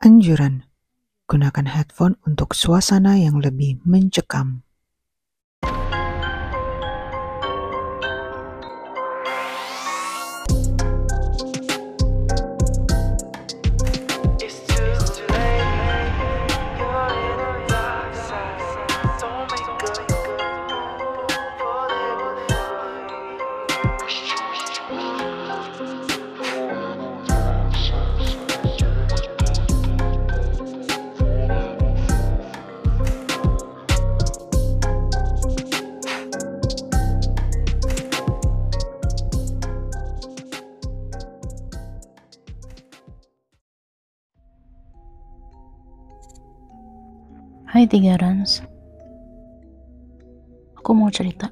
Anjuran: gunakan headphone untuk suasana yang lebih mencekam. Hai Tiga Rans Aku mau cerita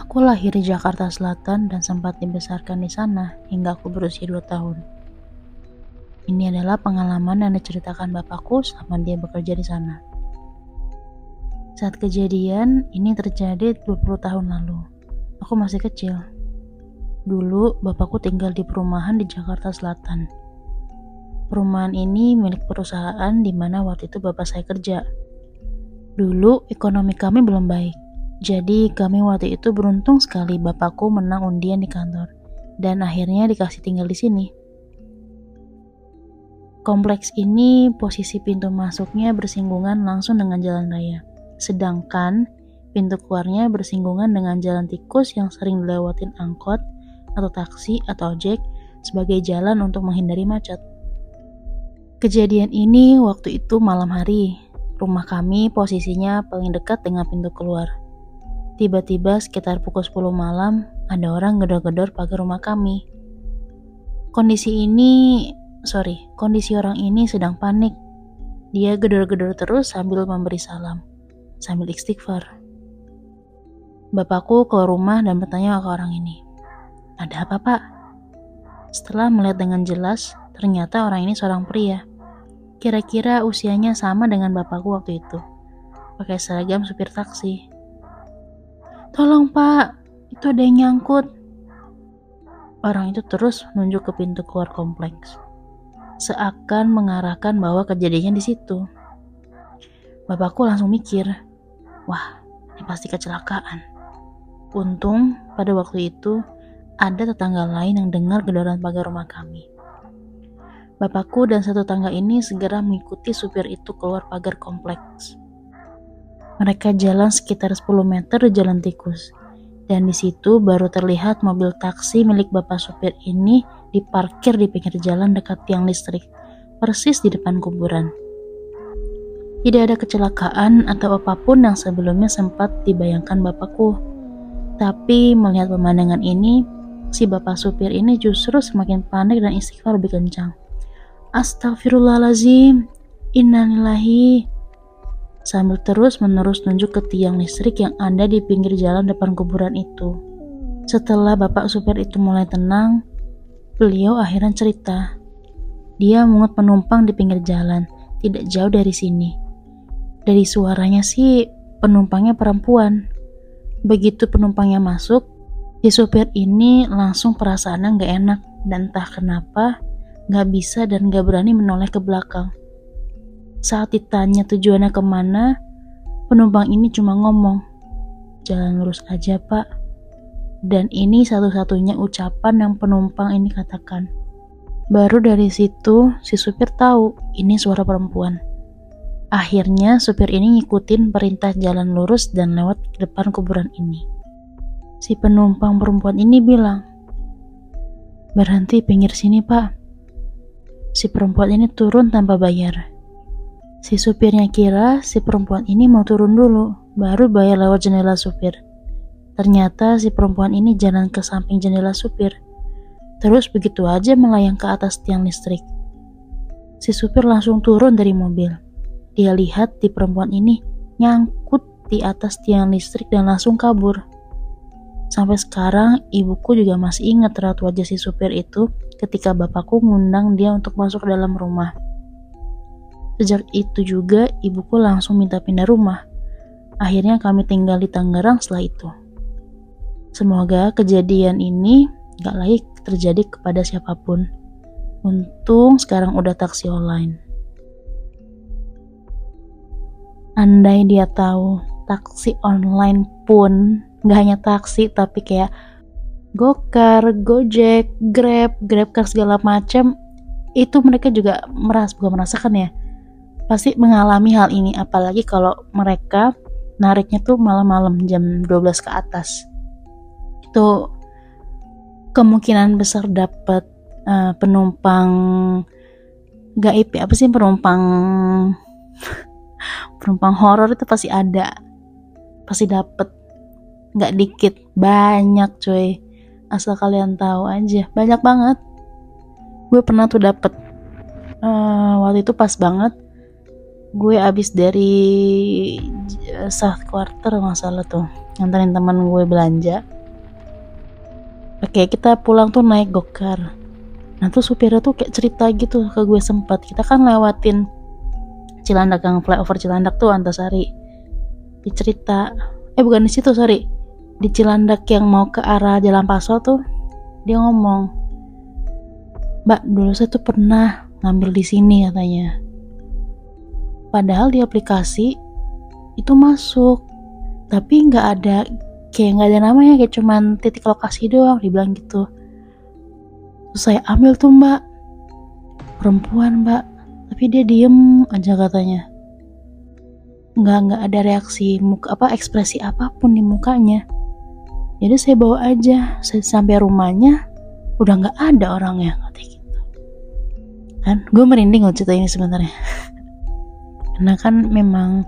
Aku lahir di Jakarta Selatan dan sempat dibesarkan di sana hingga aku berusia 2 tahun. Ini adalah pengalaman yang diceritakan bapakku selama dia bekerja di sana. Saat kejadian ini terjadi 20 tahun lalu. Aku masih kecil. Dulu bapakku tinggal di perumahan di Jakarta Selatan. Perumahan ini milik perusahaan di mana waktu itu bapak saya kerja. Dulu ekonomi kami belum baik, jadi kami waktu itu beruntung sekali bapakku menang undian di kantor dan akhirnya dikasih tinggal di sini. Kompleks ini posisi pintu masuknya bersinggungan langsung dengan jalan raya, sedangkan pintu keluarnya bersinggungan dengan jalan tikus yang sering dilewatin angkot atau taksi atau ojek sebagai jalan untuk menghindari macet. Kejadian ini waktu itu malam hari. Rumah kami posisinya paling dekat dengan pintu keluar. Tiba-tiba sekitar pukul 10 malam, ada orang gedor-gedor pagar rumah kami. Kondisi ini, sorry, kondisi orang ini sedang panik. Dia gedor-gedor terus sambil memberi salam, sambil istighfar. Bapakku keluar rumah dan bertanya ke orang ini, ada apa pak? Setelah melihat dengan jelas, ternyata orang ini seorang pria. Kira-kira usianya sama dengan bapakku waktu itu. Pakai seragam supir taksi. Tolong pak, itu ada yang nyangkut. Orang itu terus menunjuk ke pintu keluar kompleks. Seakan mengarahkan bahwa kejadiannya di situ. Bapakku langsung mikir, wah ini pasti kecelakaan. Untung pada waktu itu ada tetangga lain yang dengar gedoran pagar rumah kami. Bapakku dan satu tangga ini segera mengikuti supir itu keluar pagar kompleks. Mereka jalan sekitar 10 meter di jalan tikus. Dan di situ baru terlihat mobil taksi milik bapak supir ini diparkir di pinggir jalan dekat tiang listrik, persis di depan kuburan. Tidak ada kecelakaan atau apa pun yang sebelumnya sempat dibayangkan bapakku. Tapi melihat pemandangan ini, si bapak supir ini justru semakin panik dan istighfar lebih kencang. Astagfirullahalazim, innalillahi. Sambil terus menerus nunjuk ke tiang listrik yang ada di pinggir jalan depan kuburan itu. Setelah bapak supir itu mulai tenang, beliau akhirnya cerita. Dia mengut penumpang di pinggir jalan, tidak jauh dari sini. Dari suaranya sih, penumpangnya perempuan. Begitu penumpangnya masuk, si supir ini langsung perasaannya nggak enak dan entah kenapa nggak bisa dan nggak berani menoleh ke belakang. Saat ditanya tujuannya ke mana, penumpang ini cuma ngomong, jalan lurus aja pak. Dan ini satu-satunya ucapan yang penumpang ini katakan. Baru dari situ, si supir tahu ini suara perempuan. Akhirnya supir ini ngikutin perintah jalan lurus dan lewat depan kuburan ini. Si penumpang perempuan ini bilang, Berhenti pinggir sini pak. Si perempuan ini turun tanpa bayar. Si supirnya kira si perempuan ini mau turun dulu, baru bayar lewat jendela supir. Ternyata si perempuan ini jalan ke samping jendela supir. Terus begitu aja melayang ke atas tiang listrik. Si supir langsung turun dari mobil. Dia lihat di perempuan ini nyangkut di atas tiang listrik dan langsung kabur. Sampai sekarang ibuku juga masih ingat raut wajah si supir itu ketika bapakku ngundang dia untuk masuk dalam rumah. Sejak itu juga ibuku langsung minta pindah rumah. Akhirnya kami tinggal di Tangerang setelah itu. Semoga kejadian ini gak lagi terjadi kepada siapa pun. Untung sekarang udah taksi online. Andai dia tahu taksi online pun nggak hanya taksi tapi kayak Gokar, Gojek, Grab, GrabCar segala macam itu mereka juga meras bukan merasakan ya pasti mengalami hal ini apalagi kalau mereka nariknya tuh malam-malam jam 12 ke atas. Itu kemungkinan besar dapat uh, penumpang gaib ya apa sih penumpang penumpang horor itu pasti ada pasti dapet nggak dikit banyak cuy asal kalian tahu aja banyak banget. Gue pernah tuh dapet. Uh, waktu itu pas banget gue abis dari uh, South Quarter masalah tuh nganterin teman gue belanja. Oke kita pulang tuh naik gokar. Nah tuh supirnya tuh kayak cerita gitu ke gue sempat. Kita kan lewatin Cilandak yang flyover Cilandak tuh Antasari. Dicerita eh bukan di situ sorry di Cilandak yang mau ke arah Jalan Paso tuh dia ngomong Mbak dulu saya tuh pernah ngambil di sini katanya. Padahal di aplikasi itu masuk tapi nggak ada kayak nggak ada namanya kayak cuman titik lokasi doang dibilang gitu. Terus saya ambil tuh mbak. Perempuan mbak tapi dia diem aja katanya. Nggak nggak ada reaksi muka apa ekspresi apa pun di mukanya jadi saya bawa aja saya sampai rumahnya udah nggak ada orangnya. Katanya gitu kan gue merinding loh cerita ini sebenarnya. Karena kan memang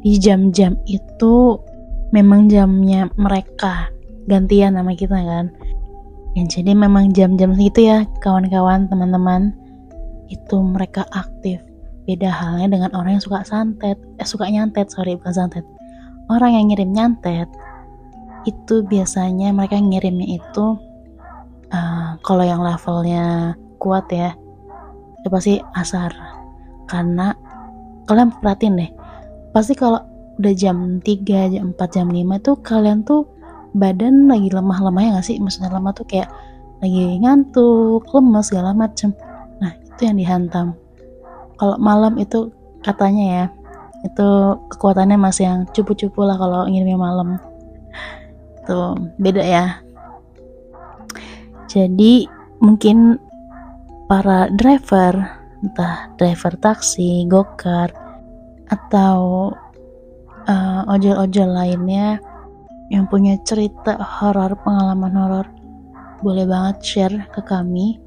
di jam-jam itu memang jamnya mereka gantian sama kita kan. Ya jadi memang jam-jam segitu ya kawan-kawan teman-teman itu mereka aktif. Beda halnya dengan orang yang suka santet. Eh suka nyantet sorry bukan santet. Orang yang ngirim nyantet itu biasanya mereka ngirimnya itu uh, kalau yang levelnya kuat ya itu pasti asar. Karena kalian perhatiin deh pasti kalau udah jam 3, jam 4, jam 5 itu kalian tuh badan lagi lemah-lemah ya gak sih? Maksudnya lemah tuh kayak lagi ngantuk, lemes segala macem. Nah itu yang dihantam. Kalau malam itu katanya ya itu kekuatannya masih yang cupu-cupu lah kalau ngirimnya malam tuh beda ya jadi mungkin para driver entah driver taksi, gokar atau uh, ojol-ojol lainnya yang punya cerita horor, pengalaman horor, boleh banget share ke kami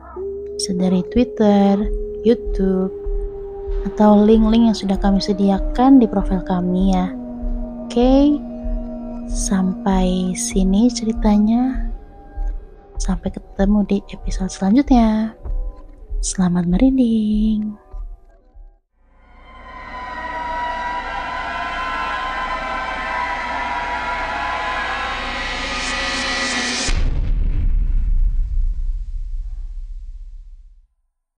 bisa dari Twitter, YouTube, atau link-link yang sudah kami sediakan di profil kami ya. Oke, okay. Sampai sini ceritanya. Sampai ketemu di episode selanjutnya. Selamat merinding.